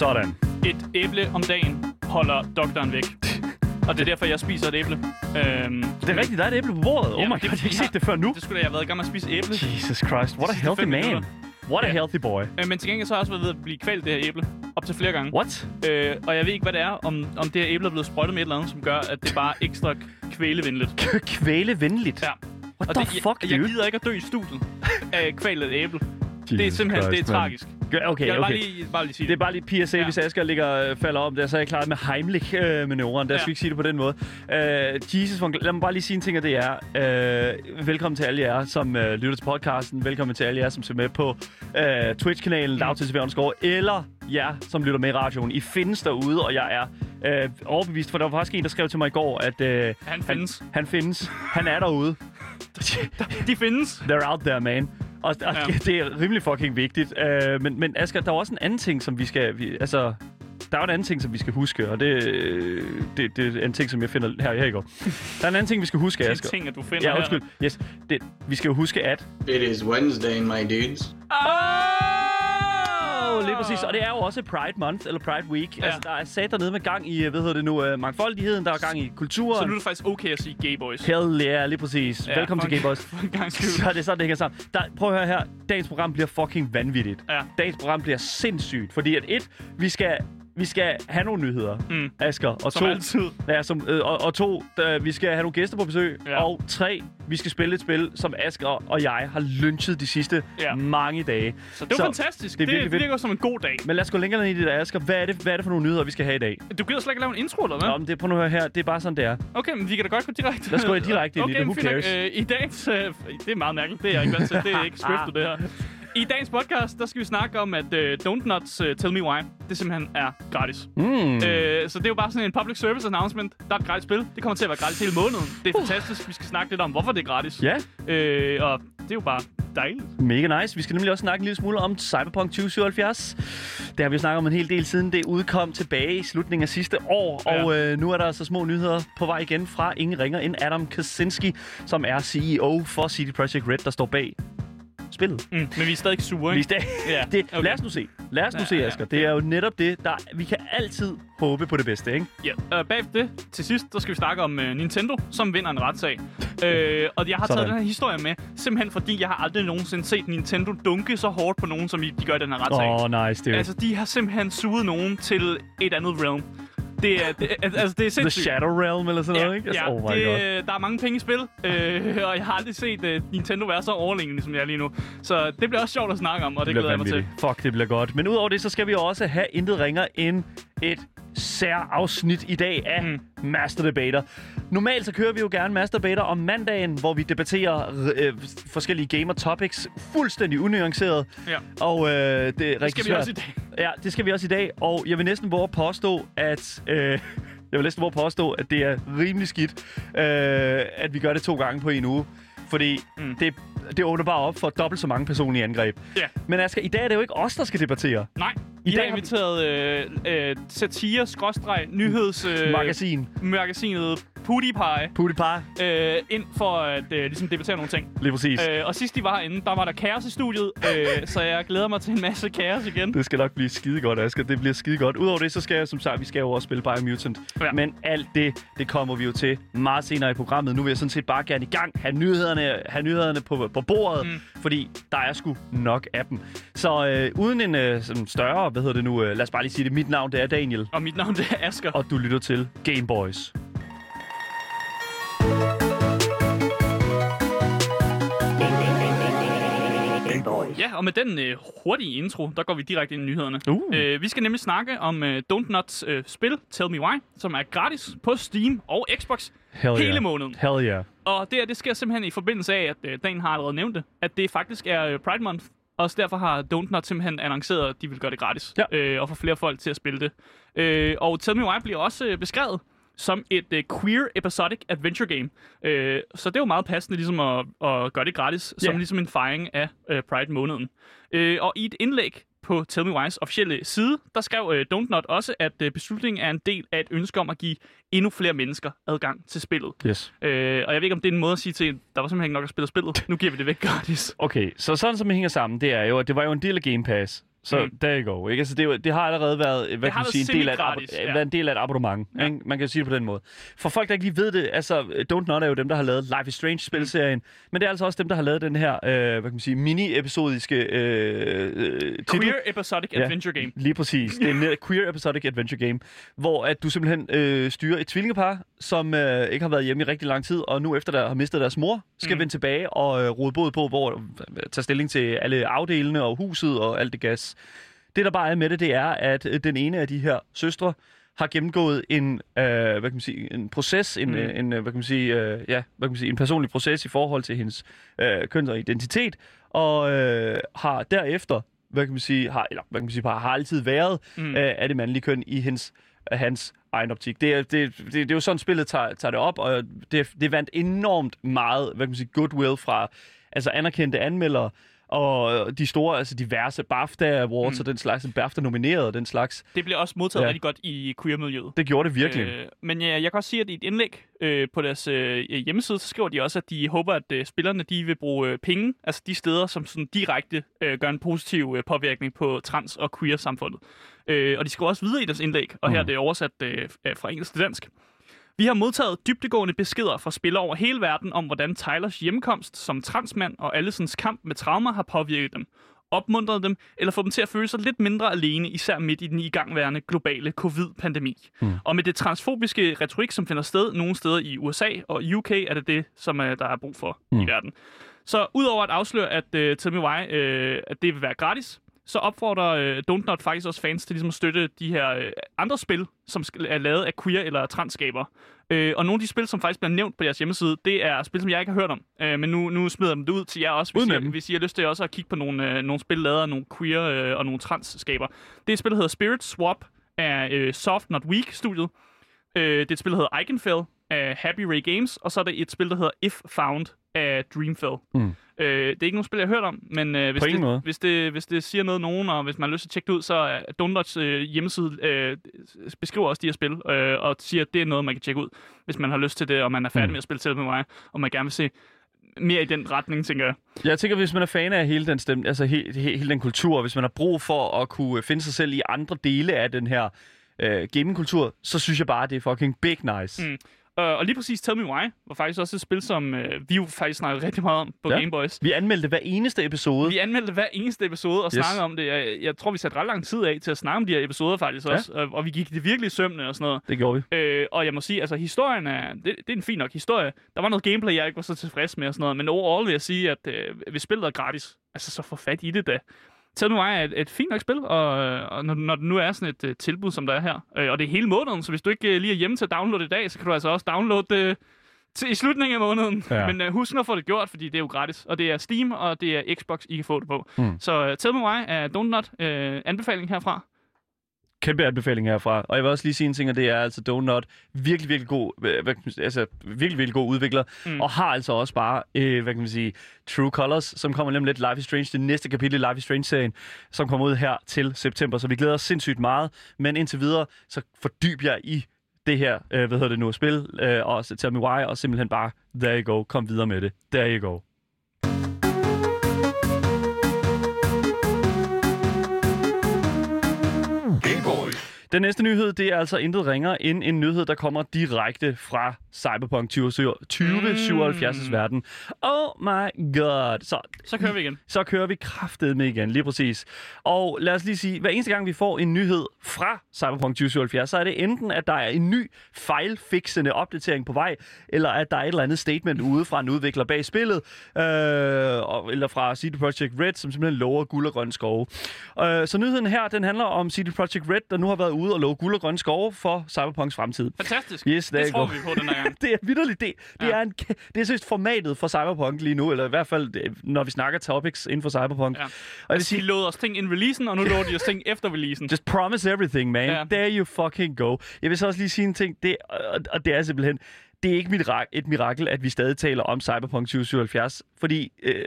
Sådan. Et æble om dagen holder doktoren væk. Og det er derfor, jeg spiser et æble. Øhm, Det er rigtigt, der er et æble på bordet. Oh Ja, my god, jeg har ikke set det før nu. det skulle da jeg have været i gang med at spise æble. Jesus Christ, what a healthy man. minutter. What a Ja. healthy boy. Øh, men til gengæld så har jeg også været ved at blive kvalt det her æble. Op til flere gange. What? Øh, og jeg ved ikke, hvad det er, om, om det her æble er blevet sprøjtet med et eller andet, som gør, at det bare er ekstra kvælevenligt. Kvælevenligt. Ja. What Og the det, fuck, jeg, jeg dude? gider ikke at dø i studiet af kvalet æble. det er Jesus simpelthen Christ, det er man. tragisk. Okay, Jeg vil bare okay. lige, bare lige sige Det er bare lige PSA, ja. Ja. hvis Asger ligger øh, falder om der, så er jeg klar med Heimlich-manøvren. Der Ja. skal vi ikke sige det på den måde. Uh, Jesus, lad mig bare lige sige en ting, og det er, uh, velkommen til alle jer, som uh, lytter til podcasten. Velkommen til alle jer, som ser med på uh, Twitch-kanalen, mm. Lavtil Underscore, eller jer, som lytter med i radioen. I findes derude, og jeg er uh, overbevist, for der var faktisk en, der skrev til mig i går, at uh, Han findes. Han, han findes. Han er derude. De findes. They're out there, man. Og, og Ja. det er rimelig fucking vigtigt. Uh, men, men Asger, der er også en anden ting, som vi skal... Vi, altså, der er en anden ting, som vi skal huske, og det, øh, det, det er en ting, som jeg finder her, her i går. Der er en anden ting, vi skal huske, Det er Asger. ting, at du finder Ja, her. undskyld. Yes. Det, vi skal jo huske, at... It is Wednesday, my dudes. Oh, lige præcis. Og det er jo også Pride Month, eller Pride Week. Ja. Altså, der er sat dernede med gang i, hvad hedder det nu, uh, mangfoldigheden, der er gang i kulturen. Så nu er det faktisk okay at sige gay boys. Hell yeah, lige præcis. Ja, Velkommen til Game Boys. Så er det sådan, det hænger sammen. Der, prøv at høre her. Dagens program bliver fucking vanvittigt. Ja. Dagens program bliver sindssygt, fordi at et, vi skal, vi skal have nogle nyheder, Mm. Asger. Og Som to, altid. Ja, som, øh, og, og to, der, vi skal have nogle gæster på besøg. Ja. Og tre, vi skal spille et spil, som Asger og jeg har lynchet de sidste Ja. mange dage. Så det var Så fantastisk. det er Det, virker som en god dag. Men lad os gå længere ned i det der, Asger. Hvad er det, hvad er det for nogle nyheder, vi skal have i dag? Du gider slet ikke lave en intro, eller hvad? Ja. Om det, prøv nu at høre her. Det er bare sådan, det er. Okay, men vi kan da godt gå direkte. Lad os gå direkte ind i okay, det. men Who cares? Øh, I dagens... Øh, det er meget mærkeligt. Det er jeg ikke vant til. Det er ikke scriptet, det her. I dagens podcast, der skal vi snakke om, at uh, Don't Not uh, Tell Me Why, det simpelthen er gratis. Mm. Øh, så det er jo bare sådan en public service announcement. Der er et gratis spil. Det kommer til at være gratis hele måneden. Det er fantastisk. Vi skal snakke lidt om, hvorfor det er gratis. Ja, Øh, og det er jo bare dejligt. Mega nice. Vi skal nemlig også snakke en lille smule om Cyberpunk 2077. Det har vi jo snakket om en hel del siden det udkom tilbage i slutningen af sidste år. Ja. Og øh, nu er der altså små nyheder på vej igen fra ingen ringer end Adam Kaczynski, som er CEO for CD Projekt Red, der står bag spillet. Mm, men vi er stadig sure, Vi ikke? er stadig- Ja, det, okay. Lad os nu se. Lad os nu Ja, se, ja, Asger. Det er jo netop det, der vi kan altid håbe på det bedste, ikke? Ja, og bagefter det, til sidst, så skal vi snakke om uh, Nintendo, som vinder en retssag. øh, og jeg har Sådan. taget den her historie med, simpelthen fordi jeg har aldrig nogensinde set Nintendo dunke så hårdt på nogen, som de gør i den her retssag. Åh, oh, nice, dude. Altså, de har simpelthen suget nogen til et andet realm. Det er, det, altså, det er The sindssygt. Shadow Realm eller sådan noget, ikke? Altså, ja oh my det, god. der er mange penge i spil, øh, og jeg har aldrig set uh, Nintendo være så overlegen, som jeg er lige nu. Så det bliver også sjovt at snakke om, og det, Det glæder jeg mig til. Fuck, det bliver godt. Men udover det, så skal vi også have intet ringer end et særafsnit i dag af mm. Master Debater. Normalt så kører vi jo gerne Master Debater om mandagen, hvor vi debatterer øh, forskellige gamer topics fuldstændig unuanceret. Ja. Og øh, det er rigtig Det skal vi svært. også i dag. Ja, det skal vi også i dag. Og jeg vil næsten våge påstå, at... Øh, jeg vil næsten våge påstå, at det er rimelig skidt, øh, at vi gør det to gange på en uge. Fordi mm. det, det åbner bare op for dobbelt så mange personlige angreb. Ja. Men Asger, i dag er det jo ikke os, der skal debattere. Nej, I I, dag har har vi- inviteret øh, øh, satire, skråstreg, nyheds... Øh, Magasin. magasinet PewDiePie PewDiePie. øh, ind for at øh, ligesom debattere nogle ting. Lige præcis. Øh. Og sidst de var herinde, der var der kaos i studiet, øh, så jeg glæder mig til en masse kaos igen. Det skal nok blive skide godt, Asger. Det bliver skide godt. Udover det, så skal jeg, som sagt, vi skal jo også spille Biomutant. Ja. Men alt det, det kommer vi jo til meget senere i programmet. Nu vil jeg sådan set bare gerne i gang. Have nyhederne, have nyhederne på, på bordet, Mm. fordi der er sgu nok af dem. Så øh, uden en øh, sådan hvad hedder det nu, øh, lad os bare lige sige det. Mit navn, det er Daniel, Og mit navn det er Asger. og du lytter til Game Boys. Ja, og med den øh, hurtige intro, der går vi direkte ind i nyhederne. Uh. Øh, vi skal nemlig snakke om øh, Don't Not øh, spil Tell Me Why, som er gratis på Steam og Xbox Hell hele yeah. måneden. Hell yeah. Og det, her, det sker simpelthen i forbindelse af, at øh, Dan har allerede nævnt det, at det faktisk er øh, Pride Month. Også derfor har Don't Not simpelthen annonceret, at de vil gøre det gratis. Ja. Øh, og få flere folk til at spille det. Øh, og Tell Me Why bliver også øh, beskrevet som et øh, queer episodic adventure game. Øh, så det er jo meget passende ligesom at, at gøre det gratis, som Ja. ligesom en fejring af øh, Pride-måneden. Øh, og i et indlæg på Tell Me Why's officielle side, der skrev øh, Don't Not også, at øh, beslutningen er en del af et ønske om at give endnu flere mennesker adgang til spillet. Yes. Øh, og jeg ved ikke, om det er en måde at sige til, en, der var simpelthen ikke nok at spille spillet. Nu giver vi det væk gratis. Okay, så sådan som det hænger sammen, det er jo, at det var jo en del af Game Pass. Så Mm. there you go. Ikke? Altså, det, det har allerede været, hvad kan man sige, en del, af et, abo- ja. været en del af et abonnement. Ja. Ikke? Man kan sige det på den måde. For folk, der ikke lige ved det, altså Don't Not er jo dem, der har lavet Life is Strange-spilserien. Mm. Men det er altså også dem, der har lavet den her, øh, hvad kan man sige, mini-episodiske øh, øh, titel. Queer Episodic Ja. Adventure Game. Lige præcis. Det er en queer episodic adventure game, hvor at du simpelthen øh, styrer et tvillingepar, som øh, ikke har været hjemme i rigtig lang tid, og nu efter der har mistet deres mor, skal Mm. vende tilbage og øh, rode både på, hvor øh, tage stilling til alle afdelene og huset og alt det gas. Det, der bare er med det, det er, at øh, den ene af de her søstre har gennemgået en, øh, hvad kan man sige, en proces, en, Mm. mm. en øh, hvad kan man sige, øh, ja, hvad kan man sige, en personlig proces i forhold til hendes øh, køn og identitet, og øh, har derefter, hvad kan man sige, har, eller hvad kan man sige, bare har altid været Mm. øh, af det mandlige køn i hendes, hans egen optik. Det er, det, det, det er jo sådan, spillet tager, tager det op, og det, det vandt enormt meget, hvad kan man sige, goodwill fra altså anerkendte anmeldere, og de store, altså diverse BAFTA Awards Mm. mm. og den slags, BAFTA nomineret og den slags. Det bliver også modtaget ja. Rigtig godt i queer-miljøet. Det gjorde det virkelig. Øh, men ja, jeg kan også sige, at i et indlæg øh, på deres øh, hjemmeside, så skriver de også, at de håber, at øh, spillerne de vil bruge øh, penge, altså de steder, som sådan direkte øh, gør en positiv øh, påvirkning på trans- og queer-samfundet. Øh, og de skriver også videre i deres indlæg, og her er Mm. det oversat øh, øh, fra engelsk til dansk. Vi har modtaget dybtegående beskeder fra spillere over hele verden om, hvordan Tylers hjemkomst som transmand og Allisons kamp med traumer har påvirket dem, opmuntret dem eller fået dem til at føle sig lidt mindre alene, især midt i den igangværende globale covid-pandemi. Mm. Og med det transfobiske retorik, som finder sted nogle steder i USA og UK, er det det, som uh, der er brug for mm. i verden. Så udover at afsløre, at uh, Tell Me Why, uh, at det vil være gratis, så opfordrer uh, Don't Not faktisk også fans til ligesom at støtte de her uh, andre spil, som er lavet af queer eller transskaber. Øh, og nogle af de spil, som faktisk bliver nævnt på jeres hjemmeside, det er spil, som jeg ikke har hørt om. Øh, men nu, nu smider jeg dem det ud til jer også, hvis, I, hvis I har lyst til også at kigge på nogle, øh, nogle spil lavet af nogle queer øh, og nogle transskaber. Det er et spil, der hedder Spirit Swap af øh, Soft Not Weak-studiet. Øh, det er et spil, der hedder Iconfell af Happy Ray Games. Og så er det et spil, der hedder If Found af Dreamfell. Mm. Øh, det er ikke nogen spil, jeg har hørt om, men øh, hvis, det, måde. hvis, det, hvis det siger noget nogen, og hvis man har lyst til at tjekke det ud, så er Donuts øh, hjemmeside øh, beskriver også de her spil, øh, og siger, at det er noget, man kan tjekke ud, hvis man har lyst til det, og man er færdig Mm. med at spille til med mig, og man gerne vil se mere i den retning, tænker jeg. Jeg tænker, hvis man er fan af hele den, stemme, altså he, he, hele den kultur, og hvis man har brug for at kunne finde sig selv i andre dele af den her øh, gamingkultur, så synes jeg bare, at det er fucking big nice. Mm. Uh, og lige præcis Tell Me Why var faktisk også et spil, som uh, vi jo faktisk snakkede rigtig meget om på Ja. Game Boys. Vi anmeldte hver eneste episode. Vi anmeldte hver eneste episode og Yes. snakkede om det. Jeg, jeg tror, vi satte ret lang tid af til at snakke om de her episoder faktisk Ja. også. Og, og vi gik det virkelig sømne og sådan noget. Det gjorde vi. Øh, og jeg må sige, altså historien er, det, det er en fin nok historie. Der var noget gameplay, jeg ikke var så tilfreds med og sådan noget. Men overall vil jeg sige, at øh, hvis spillet er gratis, altså så få fat i det da. Me Why er et, et fint nok spil, og, og når, når det nu er sådan et uh, tilbud, som der er her, øh, og det er hele måneden, så hvis du ikke uh, lige er hjemme til at downloade i dag, så kan du altså også downloade det til, i slutningen af måneden. Ja. Men uh, husk nu at få det gjort, fordi det er jo gratis. Og det er Steam, og det er Xbox, I kan få det på. Mm. Så uh, Tell Me Why er Don't Not uh, anbefaling herfra. Kæmpe anbefaling herfra. Og jeg vil også lige sige en ting, og det er altså Donut virkelig, virkelig god, øh, hvad kan man sige, altså virkelig, virkelig god udvikler, Mm. og har altså også bare, øh, hvad kan man sige, True Colors, som kommer nemlig lidt Life is Strange, det næste kapitel i Life is Strange-serien, som kommer ud her til september, så vi glæder os sindssygt meget, men indtil videre, så fordyb jeg i det her, øh, hvad hedder det nu, spil, øh, og Tell Me Why, og simpelthen bare, there you go, kom videre med det, there you go. Den næste nyhed, det er altså intet ringere end en nyhed, der kommer direkte fra Cyberpunk 2077's Mm. verden. Oh my god. Så, Så kører vi igen. så kører vi kraftet med igen, lige præcis. Og lad os lige sige, hver eneste gang vi får en nyhed fra Cyberpunk 2077, så er det enten, at der er en ny fejlfixende opdatering på vej, eller at der er et eller andet statement ude fra en udvikler bag spillet, øh, eller fra CD Projekt Red, som simpelthen lover guld og grønne skove. Øh, så nyheden her, den handler om CD Projekt Red, der nu har været ude og love guld og grønne skove for Cyberpunks fremtid. Fantastisk. Yes, det tror vi på den her gang. det er vidderligt det. Det, Ja. er en, det er seriøst formatet for Cyberpunk lige nu, eller i hvert fald, når vi snakker topics inden for Cyberpunk. Ja. Og jeg vil Altså, de sige, lovede os ting inden releasen, og nu lover de os ting efter releasen. just promise everything, man. Ja. There you fucking go. Jeg vil så også lige sige en ting, det, og, og det er simpelthen, det er ikke mirak- et mirakel, at vi stadig taler om Cyberpunk 2077, fordi, øh,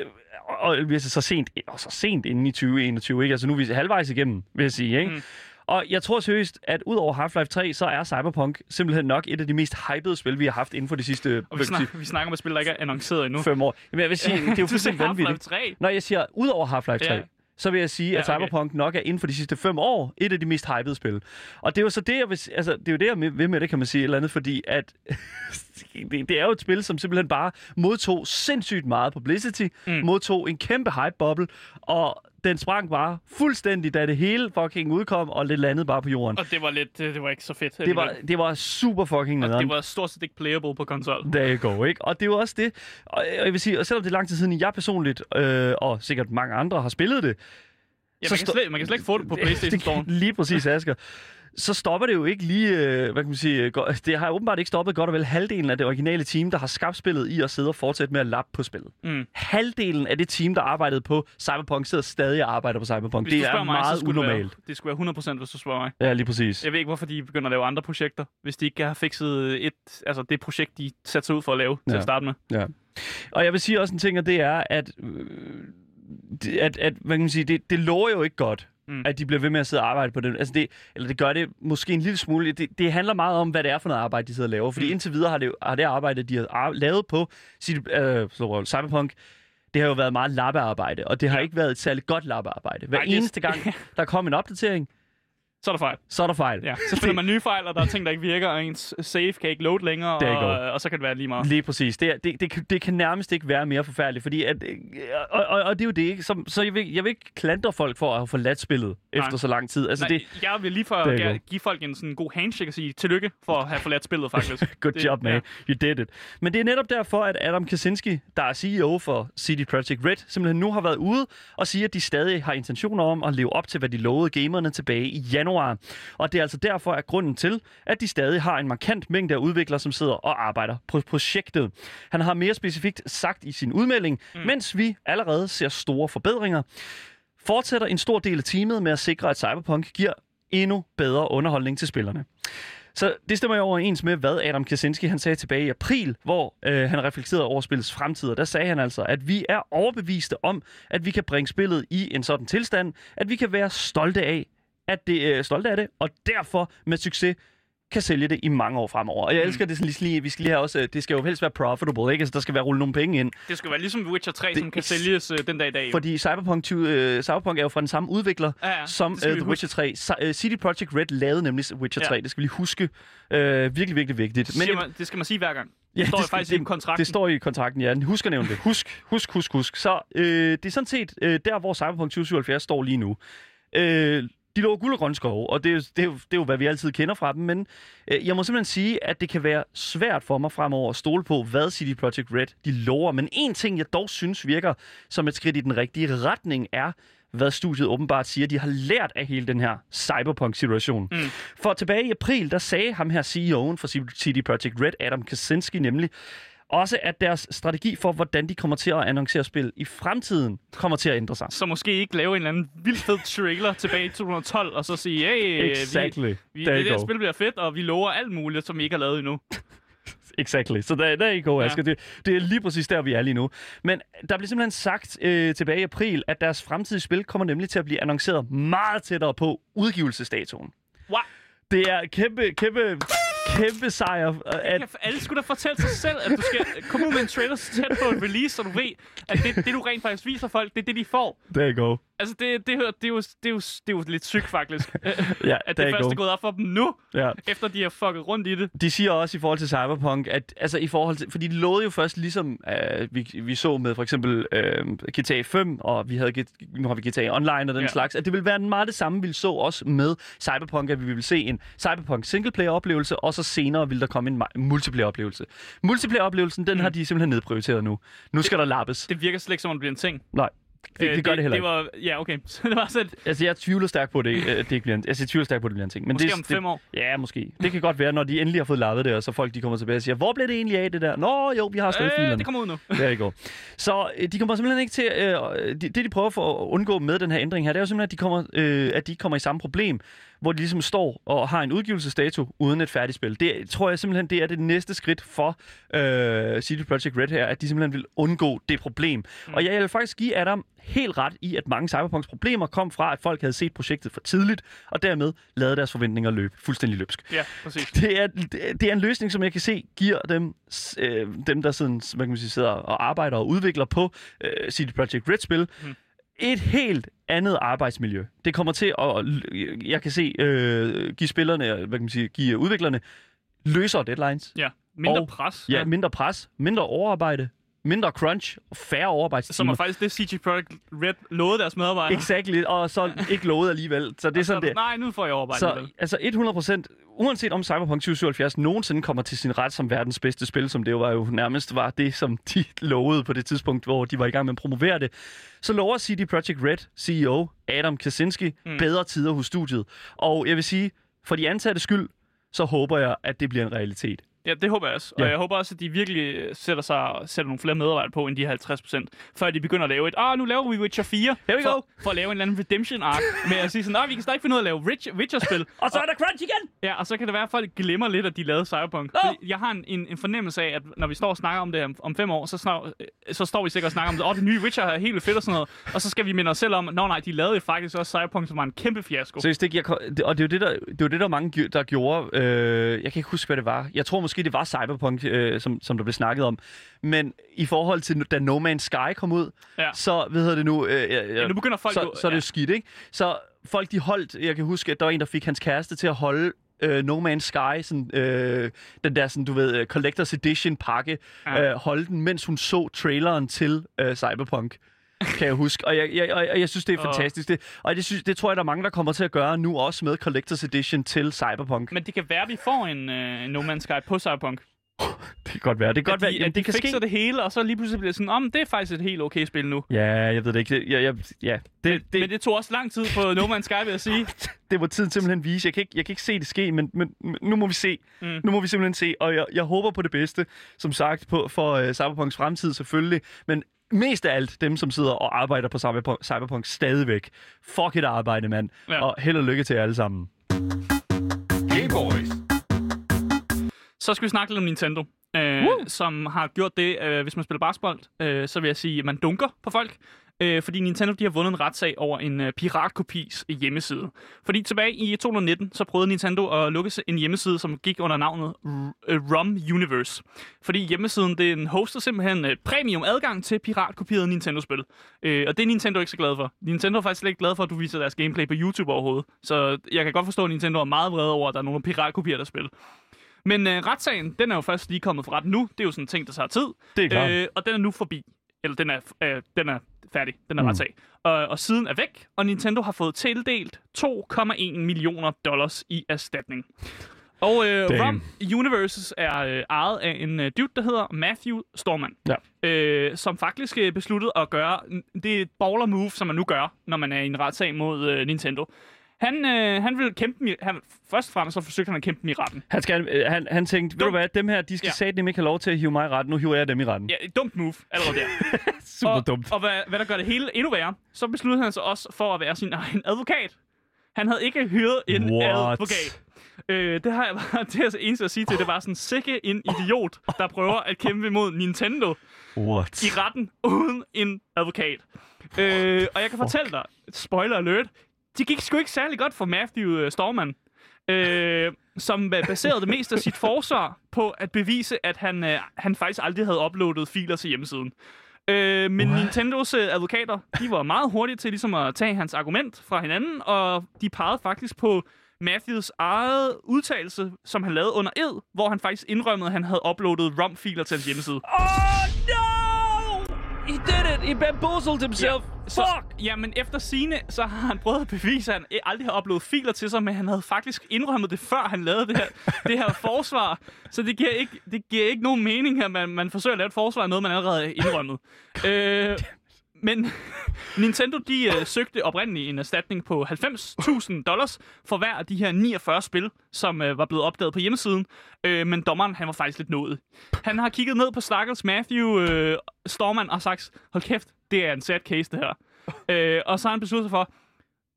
og- og vi er så sent, og så sent inden i 2021, ikke? Altså nu er vi halvvejs igennem, vil jeg sige, ikke? Mm. Og jeg tror seriøst, at ud over Half-Life 3, så er Cyberpunk simpelthen nok et af de mest hypede spil, vi har haft inden for de sidste Og vi, snak, vi snakker om et spil, der ikke er annonceret endnu. fem år. Jamen, jeg vil sige, det er jo fuldstændig Half-Life vanvittigt. 3. Når jeg siger ud over Half-Life 3, Ja. så vil jeg sige, at Ja, okay. Cyberpunk nok er inden for de sidste fem år et af de mest hypede spil. Og det er jo så det, jeg vil, altså, det er jo det, jeg vil med det, kan man sige, et eller andet, fordi at det, det er jo et spil, som simpelthen bare modtog sindssygt meget publicity, Mm. mm. modtog en kæmpe hype-bubble, og den sprang bare fuldstændig, da det hele fucking udkom, og det landede bare på jorden. Og det var lidt, det, var ikke så fedt. Det var, det var super fucking og nederen. det var stort set ikke playable på konsol. There you go, ikke? Og det jo også det. Og jeg vil sige, og selvom det er lang tid siden, jeg personligt, øh, og sikkert mange andre har spillet det, Ja, så man, kan slet, man kan slet ikke få det på PlayStation Store. lige præcis, Asger. Så stopper det jo ikke lige, øh, hvad kan man sige, go- det har åbenbart ikke stoppet godt og vel halvdelen af det originale team, der har skabt spillet i at sidde og fortsætte med at lappe på spillet. Mm. Halvdelen af det team, der arbejdede på Cyberpunk, sidder stadig og arbejder på Cyberpunk. Hvis det er mig, meget unormalt. Det, være, det skulle være 100%, hvis du spørger mig. Ja, lige præcis. Jeg ved ikke, hvorfor de begynder at lave andre projekter, hvis de ikke har fikset et, altså det projekt, de satte sig ud for at lave til Ja. at starte med. Ja. Og jeg vil sige også en ting, og det er, at, øh, at, at hvad kan man sige, det, det lover jo ikke godt, Mm. at de bliver ved med at sidde og arbejde på det. Altså det. Eller det gør det måske en lille smule. Det, det handler meget om, hvad det er for noget arbejde, de sidder og laver. Fordi Mm. indtil videre har det, har det arbejde, de har ar- lavet på City, øh, Cyberpunk, det har jo været meget lappearbejde, og det har Ja. ikke været et særligt godt lappearbejde. Hver det- eneste gang, der kom en opdatering, Så er der fejl. så er der fejl. Ja. Så finder man nye fejl, og der er ting, der ikke virker, og ens save kan ikke load længere, og, og så kan det være lige meget. Lige præcis. Det, er- det, det, kan- det kan nærmest ikke være mere forfærdeligt, fordi at, og, og, og det er jo det, ikke? Som, så jeg vil, jeg vil ikke klandre folk for at have forladt spillet Nej. efter så lang tid. Altså Nej, det, jeg vil lige for at give, folk en sådan god handshake og sige tillykke for at have forladt spillet, faktisk. good Det- job, man. ja. You did it. Men det er netop derfor, at Adam Kaczynski, der er CEO for CD Projekt Red, simpelthen nu har været ude og siger, at de stadig har intentioner om at leve op til, hvad de lovede gamerne tilbage i januar. Og det er altså derfor, at grunden til, at de stadig har en markant mængde af udviklere, som sidder og arbejder på projektet. Han har mere specifikt sagt i sin udmelding, mm. mens vi allerede ser store forbedringer, fortsætter en stor del af teamet med at sikre, at Cyberpunk giver endnu bedre underholdning til spillerne. Så det stemmer jo overens med, hvad Adam Kaczynski han sagde tilbage i april, hvor øh, han reflekterede over spillets fremtid. Og der sagde han altså, at vi er overbeviste om, at vi kan bringe spillet i en sådan tilstand, at vi kan være stolte af, at det, øh, stolte af det, og derfor med succes kan sælge det i mange år fremover. Og jeg elsker det sådan lige, lige, vi skal lige have også, øh, det skal jo helst være profitable, ikke? Altså, der skal være rullet nogle penge ind. Det skal være ligesom Witcher 3, Det- som kan sælges øh, den dag i dag. jo. Fordi Cyberpunk, 20, øh, Cyberpunk er jo fra den samme udvikler, Ja, ja, som det vi The. Witcher 3. Så, uh, CD Projekt Red lavede nemlig Witcher Ja. 3, det skal vi lige huske. Uh, virkelig, virkelig vigtigt. det, siger man, det skal man sige hver gang. Det står skal- faktisk i kontrakten. Det står i kontrakten, ja. Husk at nævne det. Husk, husk, husk, husk. Så øh, det er sådan set øh, der, hvor Cyberpunk 2077 står lige nu. Øh, de lå guld og grønne skove, og det er, jo- det, er jo, det er jo, hvad vi altid kender fra dem, men øh, jeg må simpelthen sige, at det kan være svært for mig fremover at stole på, hvad CD Projekt Red de lover. Men en ting, jeg dog synes virker som et skridt i den rigtige retning, er, hvad studiet åbenbart siger, de har lært af hele den her cyberpunk-situation. Mm. For tilbage i april, der sagde ham her CEO'en for CD Projekt Red, Adam Kaczynski nemlig, også at deres strategi for, hvordan de kommer til at annoncere spil i fremtiden, kommer til at ændre sig. Så måske ikke lave en eller anden vildt fed trailer tilbage i 2012, og så sige, hey, Exactly. vi, vi, det go. spil bliver fedt, og vi lover alt muligt, som vi ikke har lavet endnu. Exactly. Så der, der er I go, Ja. Det, det er lige præcis der, vi er lige nu. Men der blev simpelthen sagt øh, tilbage i april, at deres fremtidige spil kommer nemlig til at blive annonceret meget tættere på udgivelsesdatoen. Wow. Det er kæmpe, kæmpe, kæmpe sejr. At, Kan alle skulle da fortælle sig selv, at du skal komme ud med en trailer så tæt på en release, så du ved, at det, det du rent faktisk viser folk, det er det, de får. there you go. Altså, det, det, det, det, er, jo, det, er, jo, det er jo lidt sygt, faktisk. Ja, at det you først er gået op for dem nu, Ja. efter de har fucket rundt i det. De siger også i forhold til Cyberpunk, at altså i forhold til, fordi de lovede jo først ligesom, uh, vi, vi så med for eksempel uh, GTA 5, og vi havde, nu har vi GTA Online og den Ja. slags, at det ville være meget det samme, vi så også med Cyberpunk, at vi ville se en Cyberpunk singleplayer-oplevelse, og så senere ville der komme en multiplayer-oplevelse. Multiplayer-oplevelsen, den mm. har de simpelthen nedprioriteret nu. Nu skal der lappes. Det virker slet ikke, som om det bliver en ting. Nej, det, Øh, det gør det heller det ikke. var, Ja, okay. Så det var sådan, Altså, jeg tvivler stærkt på, det, det ikke bliver en, altså, jeg tvivler stærkt på, det bliver en ting. Men måske det, om fem det, år. Ja, måske. Det kan godt være, når de endelig har fået lappet det, og så folk de kommer tilbage og siger, hvor blev det egentlig af det der? Nå, jo, vi har stadig Øh, filerne. det kommer ud nu. Der i går. Så øh, de kommer simpelthen ikke til... Øh, det, det, de prøver for at undgå med den her ændring her, det er jo simpelthen, at de, kommer, øh, at de ikke kommer i samme problem, hvor de ligesom står og har en udgivelsesdato uden et færdigt spil. Det tror jeg simpelthen, det er det næste skridt for øh, CD Projekt Red her, at de simpelthen vil undgå det problem. Mm. Og jeg vil faktisk give Adam helt ret i, at mange Cyberpunks problemer kom fra, at folk havde set projektet for tidligt, og dermed lavet deres forventninger løbe fuldstændig løbsk. Ja, præcis. Det er, det er en løsning, som jeg kan se giver dem, øh, dem der sådan, hvad kan man sige, sidder og arbejder og udvikler på øh, CD Projekt Red-spil, Mm. Et helt andet arbejdsmiljø. Det kommer til at, jeg kan se, øh, give spillerne, hvad kan man sige, give udviklerne løsere deadlines. Ja, mindre Og- pres. Ja, mindre pres, mindre overarbejde, mindre crunch, og færre Som overarbejdstimer. er faktisk det, CG Projekt Red lovede deres medarbejdere. Exakt, og så ikke lovet alligevel. Så det er Og så sådan, det Nej, nu får jeg overarbejde. Så altså 100% uanset om Cyberpunk 2077 nogensinde kommer til sin ret som verdens bedste spil, som det jo var jo nærmest var det, som de lovede på det tidspunkt, hvor de var i gang med at promovere det, så lover CD Projekt Red CEO Adam Kaczynski mm. bedre tider hos studiet. Og jeg vil sige, for de ansatte skyld, så håber jeg, at det bliver en realitet. Ja, det håber jeg også. Ja. Og jeg håber også, at de virkelig sætter, sig, sætter nogle flere medarbejdere på end de 50%, før de begynder at lave et, ah, nu laver vi Witcher 4, Here we for, go. for at lave en eller anden redemption arc, med at sige sådan, ah, vi kan stadig finde ud af at lave Witcher-spil. Og så er der crunch igen! Ja, og så kan det være, at folk glemmer lidt, at de lavede Cyberpunk. Fordi jeg har en, en, en fornemmelse af, at når vi står og snakker om det om, om fem år, så, snak, så står vi sikkert og snakker om det. Åh, oh, det nye Witcher er helt fedt og sådan noget. Og så skal vi minde os selv om, nå nej, de lavede faktisk også Cyberpunk, som var en kæmpe fiasko. Seriøst, det giver, og det er jo det, der, det er jo det, der mange der gjorde. Øh, jeg kan ikke huske, hvad det var. Jeg tror måske, det var Cyberpunk, øh, som, som der blev snakket om. Men i forhold til, da No Man's Sky kom ud, Ja. så, hvad hedder det nu? Øh, ja, Ja, nu begynder folk så, jo- så er det ja. jo skidt, ikke? Så folk, de holdt... Jeg kan huske, at der var en, der fik hans kæreste til at holde øh, No Man's Sky, sådan, øh, den der, sådan, du ved, øh, Collector's Edition pakke, ja. øh, holde den, mens hun så traileren til øh, Cyberpunk. Kan jeg huske. Og jeg, jeg, og jeg synes, det er fantastisk. Det, og det, synes, det tror jeg, der er mange, der kommer til at gøre nu også med Collector's Edition til Cyberpunk. Men, Men det kan være, at vi får en, øh, No Man's Sky på Cyberpunk. det kan godt være. Det kan godt at være. de, Jamen, at det de kan fikser ske. det hele, og så lige pludselig bliver det sådan, om det er faktisk et helt okay spil nu. Ja, jeg ved det ikke. Det, jeg, jeg, ja, det, det, Men det tog også lang tid på No Man's Sky, vil jeg sige. det må tiden simpelthen vise. Jeg kan ikke, jeg kan ikke se det ske, men, men, men nu må vi se. Mm. Nu må vi simpelthen se, og jeg, jeg håber på det bedste, som sagt, på, for uh, Cyberpunks fremtid selvfølgelig. Men mest af alt dem, som sidder og arbejder på Cyberpunk, Cyberpunk stadigvæk. Fuck et arbejde, mand. Ja. Og held og lykke til jer alle sammen. Game Boys. Så skal vi snakke lidt om Nintendo, øh, som har gjort det, øh, hvis man spiller basketball, øh, så vil jeg sige, at man dunker på folk. Øh, fordi Nintendo de har vundet en retssag over en øh, piratkopis hjemmeside. Fordi tilbage i 2019, så prøvede Nintendo at lukke en hjemmeside, som gik under navnet R- øh, ROM Universe. Fordi hjemmesiden, den hoster simpelthen øh, premium adgang til piratkopierede Nintendo-spil. Øh, og det er Nintendo ikke så glad for. Nintendo er faktisk slet ikke glad for, at du viser deres gameplay på YouTube overhovedet. Så jeg kan godt forstå, at Nintendo er meget vred over, at der er nogle piratkopierer, der spil. Men øh, retssagen, den er jo først lige kommet for retten nu. Det er jo sådan en ting, der tager tid. Det er klart. Øh, og den er nu forbi. Eller den er, øh, den er færdig. Den er mm. Retssag. Og, og siden er væk, og Nintendo har fået tildelt 2,1 millioner dollars i erstatning. Og øh, Damn. ROM Universes er øh, ejet af en øh, dude, der hedder Matthew Storman. Ja. Øh, som faktisk øh, besluttede at gøre det er et baller move, som man nu gør, når man er i en retssag mod øh, Nintendo. Han, øh, han vil kæmpe dem han, først og fremmest så forsøgte han at kæmpe dem i retten. Han, skal, øh, han, han tænkte, ved du hvad, dem her, de skal Ja. satme ikke have lov til at hive mig i retten. Nu hiver jeg dem i retten. Ja, dumt move allerede der. Super og, dumt. Og hvad, hvad der gør det hele endnu værre, så besluttede han sig også for at være sin egen advokat. Han havde ikke hyret en What? advokat. Øh, det har jeg bare, det er altså eneste at sige til, det var sådan sikke en idiot, der prøver at kæmpe imod Nintendo What? i retten uden en advokat. Øh, og jeg kan fortælle dig, spoiler alert, det gik sgu ikke særlig godt for Matthew øh, Storman, øh, som ba- baserede det meste af sit forsvar på at bevise, at han, øh, han faktisk aldrig havde uploadet filer til hjemmesiden. Øh, men What? Nintendos øh, advokater, de var meget hurtige til ligesom at tage hans argument fra hinanden, og de pegede faktisk på Matthews eget udtalelse, som han lavede under ed, hvor han faktisk indrømmede, at han havde uploadet ROM-filer til hans hjemmeside. Oh no! He did it! He bamboozled himself! Så, jamen, efter sine så har han prøvet at bevise, at han aldrig har uploadet filer til sig, men han havde faktisk indrømmet det, før han lavede det her, det her forsvar. Så det giver ikke, det giver ikke nogen mening, at man, man forsøger at lave et forsvar af noget, man allerede har indrømmet. øh, men Nintendo, de øh, søgte oprindeligt en erstatning på 90.000 dollars for hver af de her 49 spil, som øh, var blevet opdaget på hjemmesiden. Øh, men dommeren, han var faktisk lidt nået. Han har kigget ned på Stakkels Matthew øh, Storman og sagt, hold kæft, det er en sad case, det her. øh, og så har han besluttet sig for,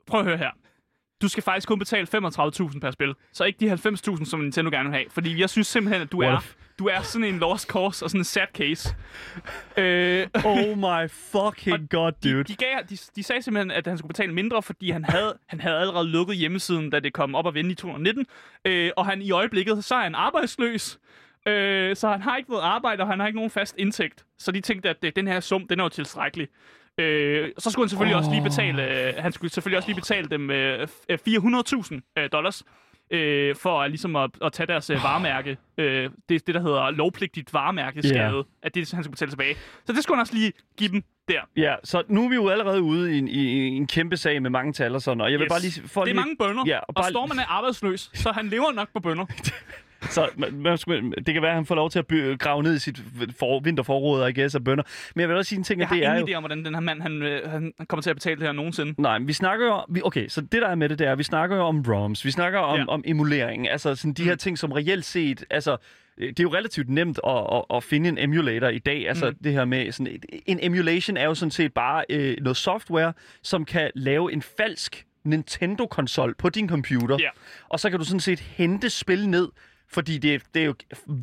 prøv at høre her. du skal faktisk kun betale 35.000 per spil. Så ikke de 90.000, som Nintendo gerne vil have. Fordi jeg synes simpelthen, at du What er, du er sådan en lost cause og sådan en sad case. øh, Oh my fucking god, dude. de, de, gav, de, de sagde simpelthen, at han skulle betale mindre, fordi han havde, han havde allerede lukket hjemmesiden, da det kom op og vende i 2019. Øh, og han i øjeblikket, så er han arbejdsløs. Øh, så han har ikke noget arbejde, og han har ikke nogen fast indtægt. Så de tænkte, at det, den her sum, den er jo tilstrækkelig. Øh, så skulle han selvfølgelig oh. også lige betale, øh, han skulle selvfølgelig også lige betale dem øh, f- øh, 400.000 øh, dollars. Øh, for at, ligesom at, at tage deres øh, varemærke, øh, det, det der hedder lovpligtigt varemærke skade, at det han skulle betale tilbage. Så det skulle han også lige give dem der. Ja, så nu er vi jo allerede ude i en, i, en kæmpe sag med mange tal og sådan, og jeg vil Yes. bare lige... For det er lige, mange bønder, Ja, og, og og bare- Stormen er arbejdsløs, så han lever nok på bønder. Så man, man, det kan være, at han får lov til at by, grave ned i sit for, vinterforråd, I guess, af bønder. Men jeg vil også sige en ting, Jeg at har det er ingen jo... idé om, hvordan den her mand han, øh, han kommer til at betale det her nogensinde. Nej, men vi snakker jo... Vi, okay, så det der er med det, det er, at vi snakker jo om ROMs. Vi snakker om, Ja. om emulering. Altså sådan de her Mm. ting, som reelt set... Altså, øh, det er jo relativt nemt at, at, at finde en emulator i dag. Altså Mm. det her med... Sådan, et- en emulation er jo sådan set bare øh, noget software, som kan lave en falsk Nintendo-konsol på din computer. Ja. Og så kan du sådan set hente spil ned, fordi det, er- det er jo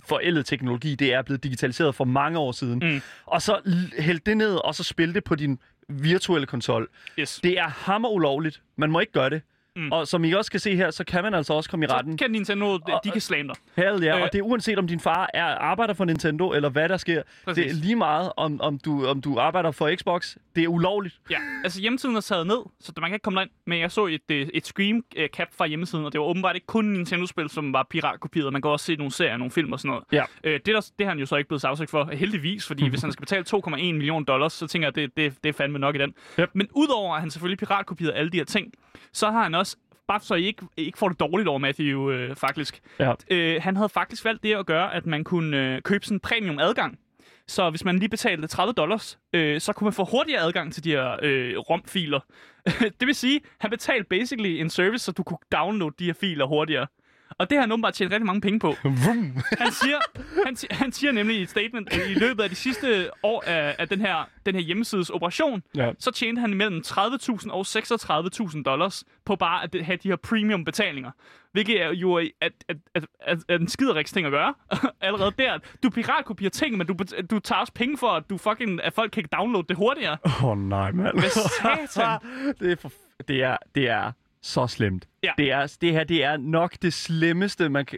forældet teknologi, det er blevet digitaliseret for mange år siden. Mm. Og så hælde det ned, og så spille det på din virtuelle konsol. Yes. Det er hammer ulovligt. Man må ikke gøre det. Mm. Og som I også kan se her, så kan man altså også komme i retten. Så kan Nintendo, de kan slam dig. Hell ja, Øh. og det er uanset om din far er arbejder for Nintendo, eller hvad der sker. Præcis. Det er lige meget, om, om, du, om du arbejder for Xbox. Det er ulovligt. Ja, altså hjemmesiden er taget ned, så man kan ikke komme derind. Men jeg så et, øh, et screen-cap fra hjemmesiden, og det var åbenbart ikke kun Nintendo-spil, som var piratkopieret. Man kan også se nogle serier, nogle film og sådan noget. Ja. Øh, det, der, det har han jo så ikke blevet sagsøgt for, heldigvis, fordi hvis han skal betale 2,1 millioner dollars, så tænker jeg, det, det, det er fandme nok i den. Yep. Men udover at han selvfølgelig piratkopierede alle de her ting, så har han også, bare så I ikke, ikke får det dårligt over Matthew, øh, faktisk, Ja. øh, han havde faktisk valgt det at gøre, at man kunne øh, købe sådan en premium adgang. Så hvis man lige betalte 30 dollars, øh, så kunne man få hurtigere adgang til de her øh, ROM-filer. det vil sige, han betalte basically en service, så du kunne downloade de her filer hurtigere. Og det har han åbenbart tjent rigtig mange penge på. Han siger, han, han siger nemlig i et statement, at i løbet af de sidste år af, af den, her, den her hjemmesides operation, Ja. så tjente han mellem 30.000 og 36.000 dollars på bare at have de her premium betalinger. Hvilket er jo at, at, at, at, at, en skideriks ting at gøre. Allerede der. Du piratkopierer ting, men du, du tager også penge for, at, du fucking, at folk kan downloade det hurtigere. Åh oh, nej, mand. Hvad satan? det, er for, det, er, det er så slemt. Ja. Det, er, det her det er nok det slemmeste, man kan...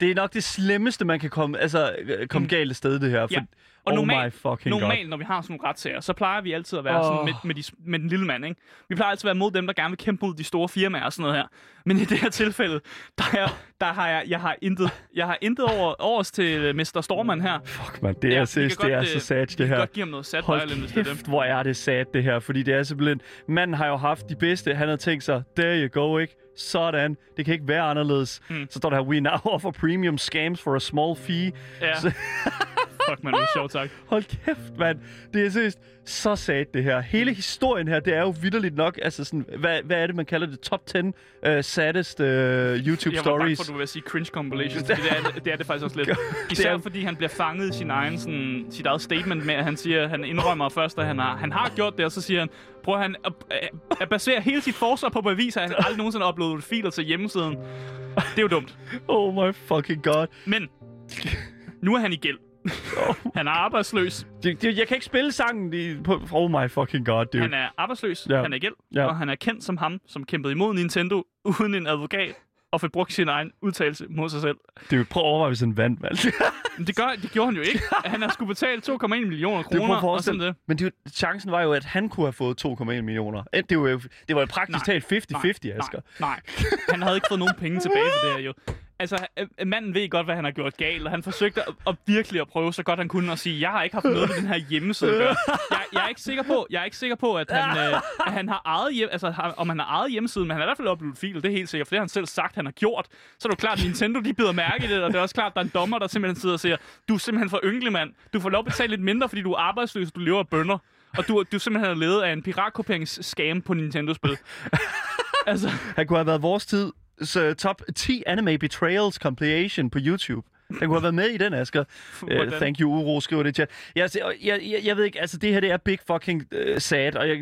Det er nok det slemmeste, man kan komme, altså, øh, komme Mm. galt sted, det her. For, Ja. Og oh normalt, fucking god. normalt, når vi har sådan nogle retssager, så plejer vi altid at være oh. sådan med, med, de, med den lille mand, ikke? Vi plejer altid at være mod dem, der gerne vil kæmpe mod de store firmaer og sådan noget her. Men i det her tilfælde, der, er, der har jeg, jeg har intet, jeg har intet over, overs til Mr. Storman her. Fuck, man, det Ja, er, vi seriøst, kan det er godt, så øh, sad, Vi det kan her. godt give ham noget hvis Hold det er det. kæft, hvor er det sad, det her. Fordi det er simpelthen... Manden har jo haft de bedste. Han havde tænkt sig, there you go, ikke? Sådan. Det kan ikke være anderledes. Mm. Så står der her, we now offer premium scams for a small fee. Ja. Så- Fuck, man, det er sjovt, tak. Hold kæft, mand. Det er seriøst så sad det her. Hele historien her, det er jo vidderligt nok, altså sådan, hvad, hvad er det, man kalder det? Top 10 uh, saddest uh, YouTube Jeg var bange stories. for, at du vil sige cringe compilations, fordi det er, det er det faktisk også lidt. Især fordi han bliver fanget i sin egen, sådan, sit eget statement med, at han siger, han indrømmer først, at han har, han har gjort det, og så siger han, prøv at han at, at basere hele sit forsvar på beviser, at han aldrig nogensinde har uploadet filer til hjemmesiden. Det er jo dumt. Oh my fucking god. Men nu er han i gæld. Han er arbejdsløs. Det, det, jeg kan ikke spille sangen i, på... Oh my fucking god, dude. Han er arbejdsløs. Ja. Han er gæld. Ja. Og han er kendt som ham, som kæmpede imod Nintendo uden en advokat og fik brugt sin egen udtalelse mod sig selv. Dude, prøv at overveje, hvis han vandt. Men det, gør, det gjorde han jo ikke. Han har skulle betale 2,1 millioner Det er kroner og sådan det. Men det, chancen var jo, at han kunne have fået 2,1 millioner. Eh, Det var jo, det var jo praktisk talt 50-50, Asger. Nej, nej. Han havde ikke fået nogen penge tilbage for det her jo. Altså, øh, manden ved godt, hvad han har gjort galt, og han forsøgte at, at virkelig at prøve så godt han kunne at sige, jeg har ikke haft noget med den her hjemmeside at gøre. Jeg, jeg, er ikke sikker på, jeg er ikke sikker på, at han, øh, at han har eget hjem, altså, har, om han har eget hjemmeside, men han har i hvert fald uploadet filer, det er helt sikkert, for det har han selv sagt, han har gjort. Så er det jo klart, at Nintendo de bider mærke i det, og det er også klart, at der er en dommer, der simpelthen sidder og siger, du er simpelthen for ynkelig, mand. Du får lov at betale lidt mindre, fordi du er arbejdsløs, og du lever af bønder. Og du, du simpelthen har levet af en piratkopieringsskam på Nintendo-spil. altså, Han kunne have været vores tid så top 10 anime betrayals compilation på YouTube. Han kunne have været med i den, Asger. Uh, thank you, Uro, skriver det i chat. Jeg, jeg, jeg, jeg ved ikke, altså det her, det er big fucking uh, sad, og jeg,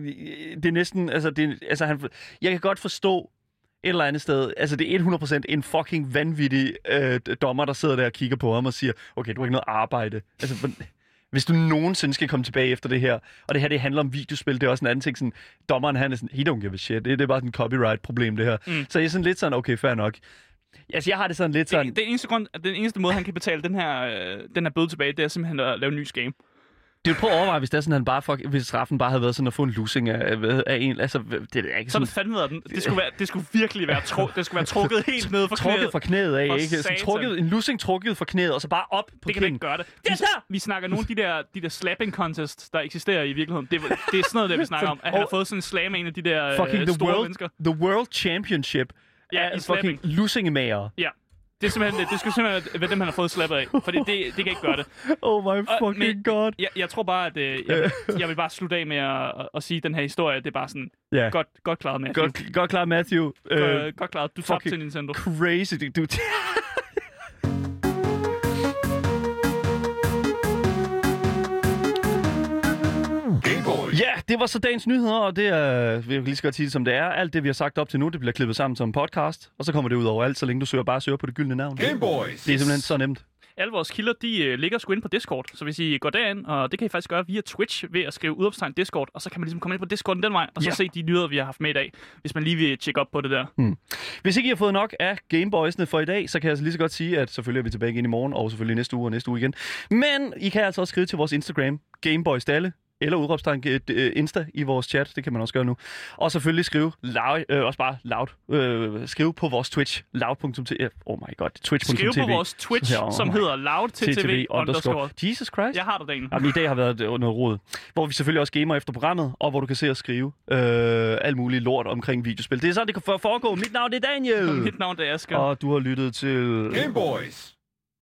det er næsten, altså, det, altså han, jeg kan godt forstå, et eller andet sted. Altså, det er 100% en fucking vanvittig øh, dommer, der sidder der og kigger på ham og siger, okay, du har ikke noget arbejde. Altså, hvis du nogensinde skal komme tilbage efter det her, og det her, det handler om videospil, det er også en anden ting, sådan, dommeren, han er sådan, he don't give a shit. Det, det er bare sådan et copyright-problem, det her. Mm. Så jeg er sådan lidt sådan, okay, fair nok. Altså, jeg har det sådan lidt sådan... Det, det eneste grund, den eneste måde, han kan betale den her, øh, den her bøde tilbage, det er simpelthen at lave en ny game. Det er jo prøv at overveje, hvis, det er sådan, han bare fuck, hvis straffen bare havde været sådan at få en losing af, af, en... Altså, det er ikke Så sådan... det fandme været den. Det skulle, være, det skulle virkelig være, tru, det skulle være trukket helt ned fra trukket knæet. fra knæet af, For ikke? Sådan, satan. trukket, en losing trukket fra knæet, og så bare op på Det kan ikke gøre det. Det der! vi snakker nogle af de der, de der slapping contests, der eksisterer i virkeligheden. Det, er- det er sådan noget, der vi snakker om. At han har fået sådan en slam af en af de der Fucking øh, the store world, mennesker. the world championship Ja, af i fucking losingemager. Ja. Det, er simpelthen, det skulle simpelthen være dem, han har fået slappet af. Fordi det, det kan ikke gøre det. Oh my Og- fucking men- god. Jeg, jeg tror bare, at øh, jeg, vil- jeg vil bare slutte af med at, at, at sige, den her historie, det er bare sådan, Ja. godt, godt klaret med. Godt, godt klar, Matthew. Øh, Øh, godt klaret. Du tabte til Nintendo. crazy. Du, Ja, det var så dagens nyheder, og det er, vi kan lige så godt sige det som det er. Alt det, vi har sagt op til nu, det bliver klippet sammen som en podcast, og så kommer det ud over alt, så længe du søger, bare søger på det gyldne navn. Game Boys. Det er simpelthen så nemt. Alle vores kilder, de øh, ligger sgu ind på Discord. Så hvis I går derind, og det kan I faktisk gøre via Twitch ved at skrive udopstegn Discord, og så kan man ligesom komme ind på Discorden den vej, og så Ja. se de nyheder, vi har haft med i dag, hvis man lige vil tjekke op på det der. Hvis ikke I har fået nok af Gameboysene for i dag, så kan jeg altså lige så godt sige, at selvfølgelig er vi tilbage igen i morgen, og selvfølgelig næste uge og næste uge igen. Men I kan altså også skrive til vores Instagram, Gameboys Dalle, eller udråbstegn øh, Insta i vores chat, det kan man også gøre nu. Og selvfølgelig skrive loud, øh, også bare loud, øh, skrive på vores Twitch, loud.tv, oh my god, twitch.tv. Skriv på vores Twitch, Ja, som hedder loudttv underscore. Jesus Christ. Jeg har dig, Daniel. Jamen, i dag har været øh, noget rod. Hvor vi selvfølgelig også gamer efter programmet, og hvor du kan se og skrive øh, alt muligt lort omkring videospil. Det er sådan, det kan for- foregå. Mit navn er Daniel. Mit navn det er Asger. Og du har lyttet til... Game Boys.